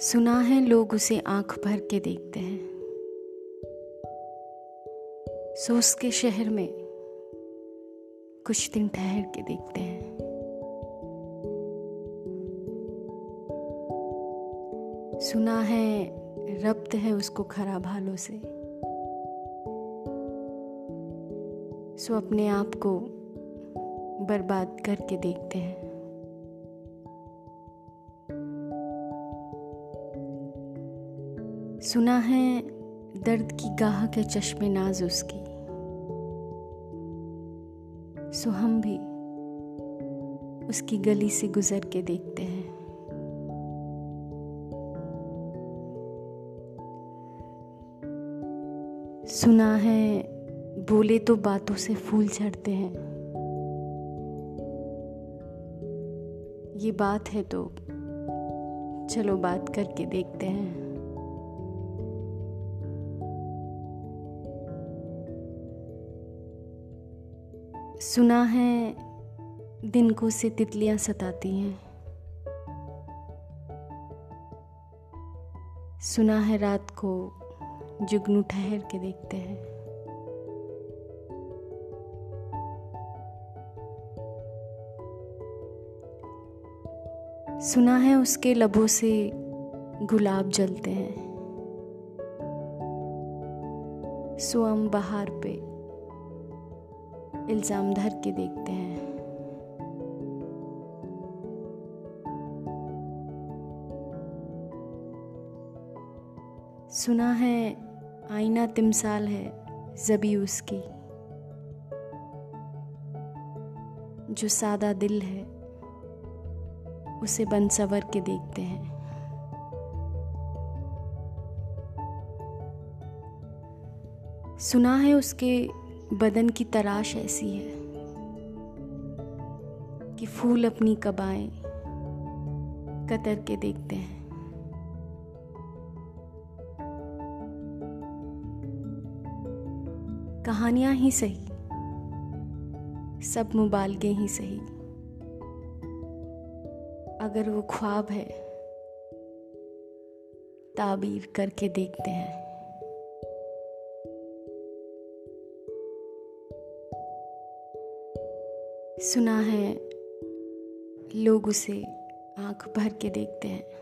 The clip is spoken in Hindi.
सुना है लोग उसे आँख भर के देखते हैं। सो उसके शहर में कुछ दिन ठहर के देखते हैं। सुना है रब्त है उसको खराब हालों से। सो अपने आप को बर्बाद करके देखते हैं। सुना है दर्द की गाह के चश्मे नाज उसकी। सो हम भी उसकी गली से गुजर के देखते हैं। सुना है बोले तो बातों से फूल झड़ते हैं। ये बात है तो चलो बात करके देखते हैं। सुना है, दिन को से तितलियाँ सताती हैं। सुना है रात को, जुगनू ठहर के देखते हैं। सुना है उसके लबों से गुलाब जलते हैं। सुअम बहार पे इल्ज़ाम धर के देखते हैं। सुना है, आईना तिमसाल है, जबी उसकी। जो सादा दिल है, उसे बन सवर के देखते हैं। सुना है उसके बदन की तराश ऐसी है कि फूल अपनी कबाएँ कतर के देखते हैं। कहानियाँ ही सही, सब मुबालगे ही सही। अगर वो ख्वाब है, ताबीर करके देखते हैं। सुना है लोग उसे आँख भर के देखते हैं।